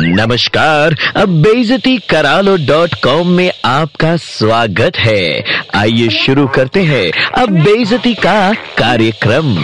नमस्कार, अब बेजती करालो डॉट कॉम में आपका स्वागत है। आइए शुरू करते हैं अब बेजती का कार्यक्रम।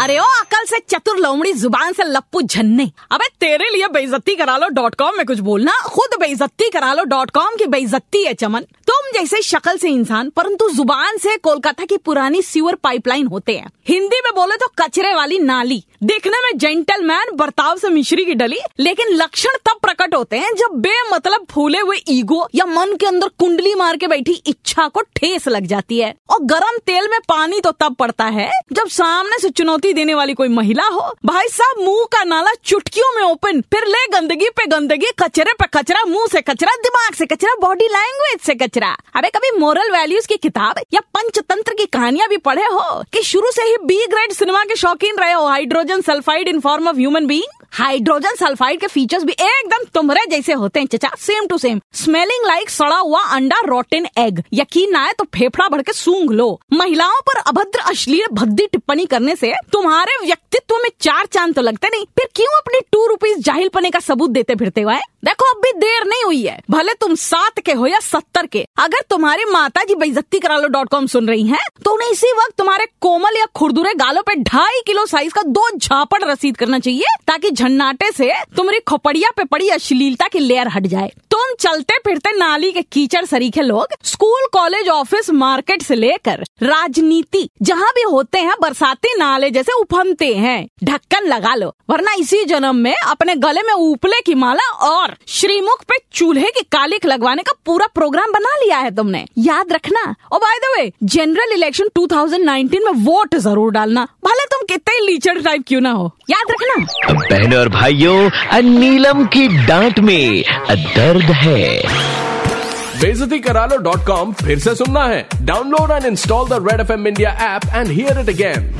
अरे ओ, अकल से चतुर लोमड़ी ज़ुबान से लप्पू झन्ने। अबे, तेरे लिए बेइज्जती करा लो डॉट कॉम में कुछ बोलना। खुद बेइज्जती करा लो डॉट कॉम की बेइज्जती है, चमन। तुम जैसे शक्ल से इंसान, परंतु ज़ुबान से कोलकाता की पुरानी सीवर पाइपलाइन होते हैं। हिंदी में बोले तो कचरे वाली नाली। देखने में जेंटलमैन बर्ताव से मिश्री की डली, लेकिन लक्षण तब प्रकट होते हैं जब बेमतलब फूले हुए ईगो या मन के अंदर कुंडली मार के बैठी इच्छा को ठेस लग जाती है। और गरम तेल में पानी तो तब पड़ता है जब सामने से चुनौती देने वाली कोई महिला हो। भाई साहब, मुँह का नाला चुटकियों में ओपन, फिर ले गंदगी पे गंदगी, कचरे पे कचरा, मुँह से कचरा, दिमाग से कचरा बॉडी लैंग्वेज से कचरा। अरे कभी मोरल वैल्यूज़ की किताब या पंचतंत्र की कहानियाँ भी पढ़े हो कि शुरू से ही बी ग्रेड सिनेमा के शौकीन रहे हो hydrogen sulphide in form of human being hydrogen sulphide के फीचर्स भी एकदम तुम्हारे जैसे होते हैं, चचा। Same to same smelling like सड़ा हुआ अंडा रोटेन एग यकीन ना आए तो फेफड़ा भर के सूंघ लो। महिलाओं पर अभद्र, अश्लील, भद्दी टिप्पणी करने से तुम्हारे व्यक्तित्व में चार चाँद तो लगते नहीं। फिर क्यों अपने टू रुपीज़ जाहिल पने का सबूत देते फिरते हुए? देखो, अब भी देर नहीं हुई है। भले तुम सात के हो या सत्तर के, अगर तुम्हारी माता जी बेजती करालो डॉट कॉम सुन रही हैं तो उन्हें इसी वक्त तुम्हारे कोमल या खुरदुरे गालों पे ढाई किलो साइज़ का दो झापड़ रसीद करना चाहिए, ताकि झन्नाटे से तुम्हारी खोपड़िया पे पड़ी अश्लीलता की लेयर हट जाए। तुम चलते फिरते नाली के कीचड़ सरीखे लोग स्कूल, कॉलेज, ऑफ़िस, मार्केट से लेकर राजनीति, जहाँ भी होते हैं, बरसाती नाले जैसे उफनते हैं। ढक्कन लगा लो, वरना इसी जन्म में अपने गले में उपले की माला और श्रीमुख पे चूल्हे की कालिक लगवाने का पूरा प्रोग्राम बना लिया है तुमने। याद रखना। और by the way general election 2019 में वोट ज़रूर डालना। भले कितने ही लीचर टाइप क्यों ना हो? याद रखना। बहनों और भाइयों नीलम की डांट में दर्द है। बेजती करा लो डॉट कॉम फिर से सुनना है। Download and install the Red F M India app and hear it again